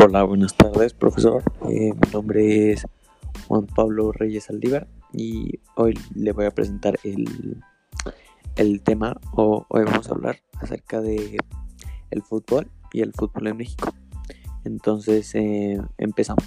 Hola, buenas tardes, profesor. Eh, mi nombre es Juan Pablo Reyes Aldívar y hoy le voy a presentar el, el tema, o hoy vamos a hablar acerca de el fútbol y el fútbol en México. Entonces, eh, empezamos.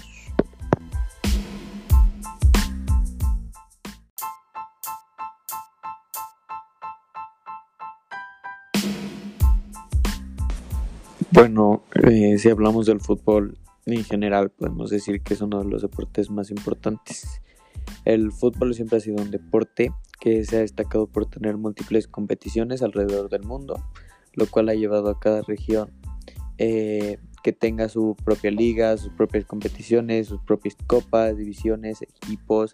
Bueno, eh, si hablamos del fútbol en general, podemos decir que es uno de los deportes más importantes. El fútbol siempre ha sido un deporte que se ha destacado por tener múltiples competiciones alrededor del mundo, lo cual ha llevado a cada región eh, que tenga su propia liga, sus propias competiciones, sus propias copas, divisiones, equipos,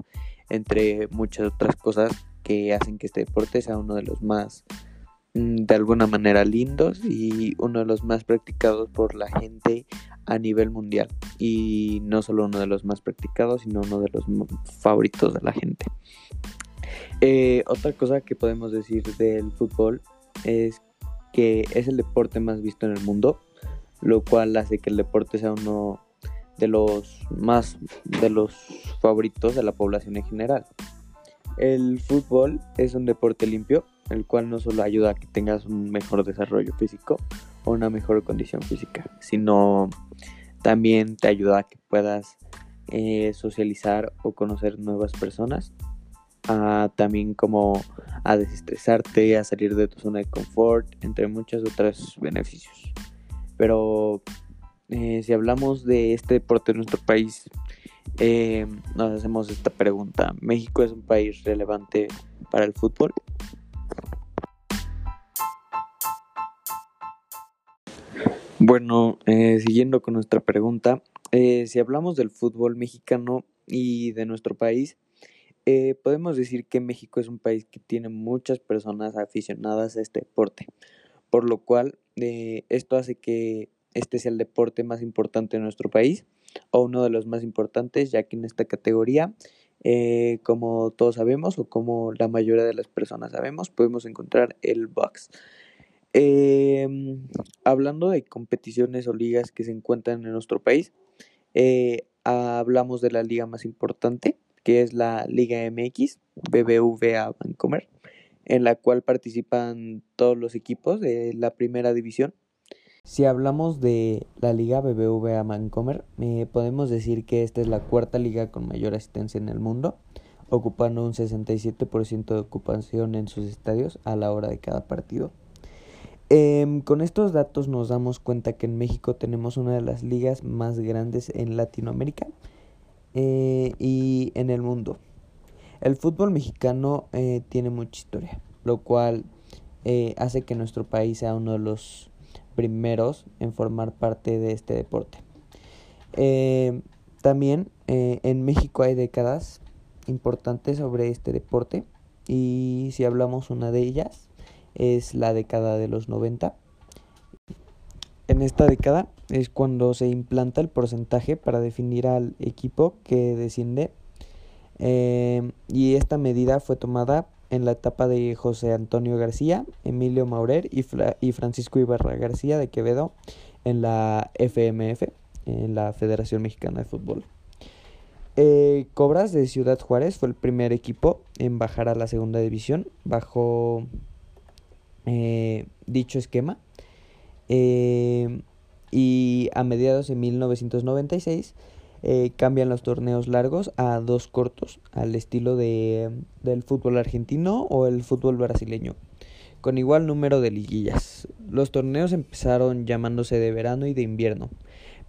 entre muchas otras cosas que hacen que este deporte sea uno de los más de alguna manera lindos y uno de los más practicados por la gente a nivel mundial. Y no solo uno de los más practicados sino uno de los favoritos de la gente. Eh, otra cosa que podemos decir del fútbol es que es el deporte más visto en el mundo lo cual hace que el deporte sea uno de los más de los favoritos de la población en general. El fútbol es un deporte limpio el cual no solo ayuda a que tengas un mejor desarrollo físico o una mejor condición física, sino también te ayuda a que puedas eh, socializar o conocer nuevas personas, también como a desestresarte, a salir de tu zona de confort, entre muchos otros beneficios. Pero eh, si hablamos de este deporte en nuestro país, eh, nos hacemos esta pregunta. ¿México es un país relevante para el fútbol? Bueno, eh, siguiendo con nuestra pregunta, eh, si hablamos del fútbol mexicano y de nuestro país, eh, podemos decir que México es un país que tiene muchas personas aficionadas a este deporte, por lo cual esto hace que este sea el deporte más importante de nuestro país o uno de los más importantes, ya que en esta categoría, como todos sabemos o como la mayoría de las personas sabemos, podemos encontrar el box. Eh, hablando de competiciones o ligas que se encuentran en nuestro país, eh, hablamos de la liga más importante, que es la Liga MX, BBVA Vancomer, en la cual participan todos los equipos de la primera división. Si hablamos de la liga BBVA Vancomer, eh, podemos decir que esta es la cuarta liga con mayor asistencia en el mundo, ocupando un 67% de ocupación en sus estadios a la hora de cada partido. Em, con estos datos nos damos cuenta que en México tenemos una de las ligas más grandes en Latinoamérica eh, y en el mundo. El fútbol mexicano eh, tiene mucha historia, lo cual eh, hace que nuestro país sea uno de los primeros en formar parte de este deporte. Em, también en México hay décadas importantes sobre este deporte y si hablamos una de ellas es la década de los 90. En esta década es cuando se implanta el porcentaje para definir al equipo que desciende eh, y esta medida fue tomada en la etapa de José Antonio García, Emilio Maurer y, Francisco Ibarra García de Quevedo en la FMF, en la Federación Mexicana de Fútbol. Eh, Cobras de Ciudad Juárez fue el primer equipo en bajar a la segunda división bajo eh, dicho esquema. Eh, y a mediados de 1996 eh, cambian los torneos largos a dos cortos, al estilo de, del fútbol argentino o el fútbol brasileño, con igual número de liguillas. Los torneos empezaron llamándose de verano y de invierno,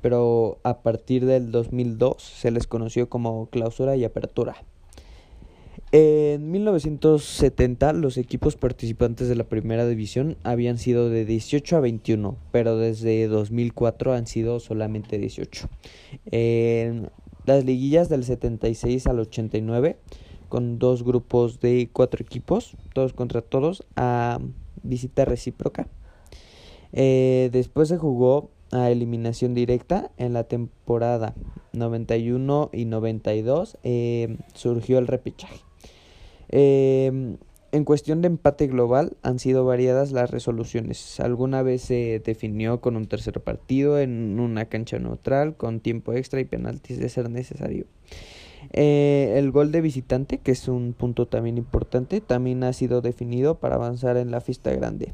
pero a partir del 2002 se les conoció como clausura y apertura. En 1970 los equipos participantes de la primera división habían sido de 18 a 21, pero desde 2004 han sido solamente 18. En las liguillas del 76 al 89, con dos grupos de cuatro equipos, todos contra todos, a visita recíproca. Eh, después se jugó a eliminación directa en la temporada 91 y 92, eh, surgió el repechaje. Em, en cuestión de empate global han sido variadas las resoluciones. Alguna vez se definió con un tercer partido en una cancha neutral, con tiempo extra y penaltis de ser necesario. Eh, el gol de visitante, que es un punto también importante, también ha sido definido para avanzar en la fiesta grande.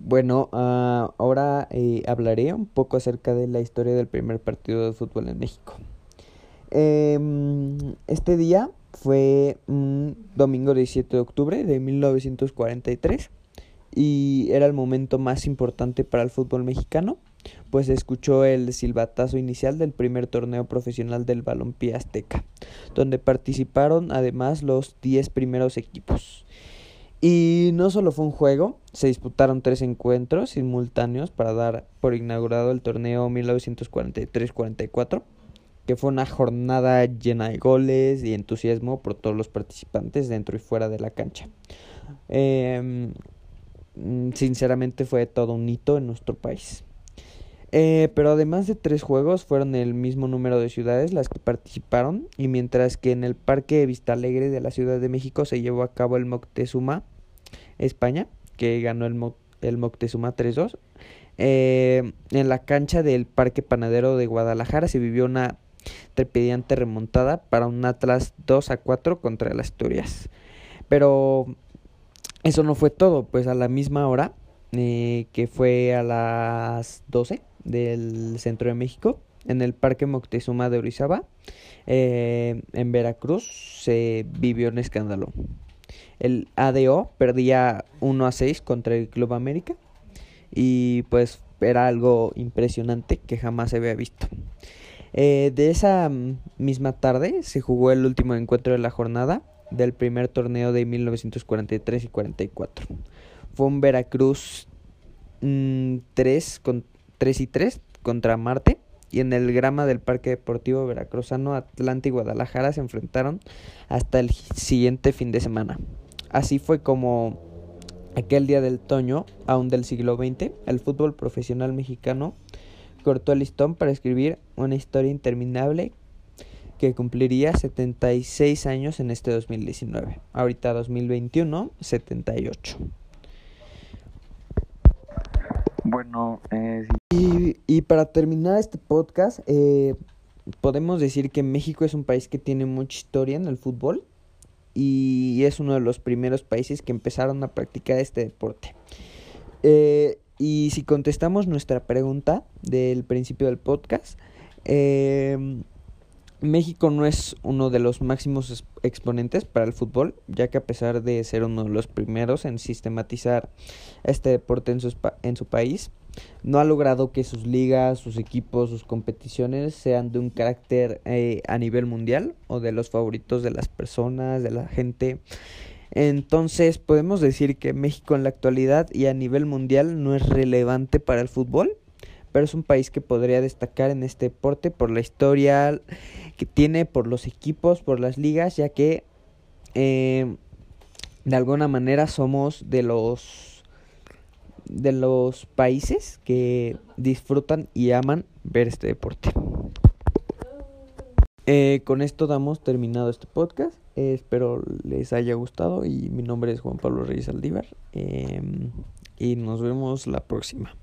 Bueno, uh, ahora eh, hablaré un poco acerca de la historia del primer partido de fútbol en México. Eh, este día fue un domingo 17 de octubre de 1943 y era el momento más importante para el fútbol mexicano, pues se escuchó el silbatazo inicial del primer torneo profesional del balompié azteca, donde participaron además los 10 primeros equipos. Y no solo fue un juego, se disputaron tres encuentros simultáneos para dar por inaugurado el torneo 1943-44 que fue una jornada llena de goles y entusiasmo por todos los participantes dentro y fuera de la cancha. Em, sinceramente fue todo un hito en nuestro país. Eh, pero además de tres juegos, fueron el mismo número de ciudades las que participaron, y mientras que en el Parque Vista Alegre de la Ciudad de México se llevó a cabo el Moctezuma, España, que ganó el, el Moctezuma 3-2, eh, en la cancha del Parque Panadero de Guadalajara se vivió una trepidante remontada para un Atlas 2 a 4 contra las Asturias. Pero eso no fue todo, pues a la misma hora, eh, que fue a las 12 del centro de México, en el Parque Moctezuma de Orizaba, eh, en Veracruz, se vivió un escándalo. El ADO perdía 1 a 6 contra el Club América y pues era algo impresionante que jamás se había visto. Eh, de esa mm, misma tarde se jugó el último encuentro de la jornada del primer torneo de 1943 y 44. Fue un Veracruz 3, mm, con, 3 y 3 contra Marte y en el grama del Parque Deportivo Veracruzano Atlanta y Guadalajara se enfrentaron hasta el siguiente fin de semana. Así fue como aquel día del otoño, aún del siglo XX, el fútbol profesional mexicano cortó el listón para escribir una historia interminable que cumpliría 76 años en este 2019. Ahorita 2021, 78. Bueno, eh, y, y, para terminar este podcast, eh, podemos decir que México es un país que tiene mucha historia en el fútbol y es uno de los primeros países que empezaron a practicar este deporte. Eh, y si contestamos nuestra pregunta del principio del podcast, eh, México no es uno de los máximos exponentes para el fútbol, ya que a pesar de ser uno de los primeros en sistematizar este deporte en su, en su país, no ha logrado que sus ligas, sus equipos, sus competiciones sean de un carácter eh, a nivel mundial o de los favoritos de las personas, de la gente. Entonces podemos decir que México en la actualidad y a nivel mundial no es relevante para el fútbol, pero es un país que podría destacar en este deporte por la historia que tiene, por los equipos, por las ligas, ya que eh, de alguna manera somos de los de los países que disfrutan y aman ver este deporte. Eh, con esto damos terminado este podcast. Eh, espero les haya gustado y mi nombre es Juan Pablo Reyes Aldívar. Em, y nos vemos la próxima.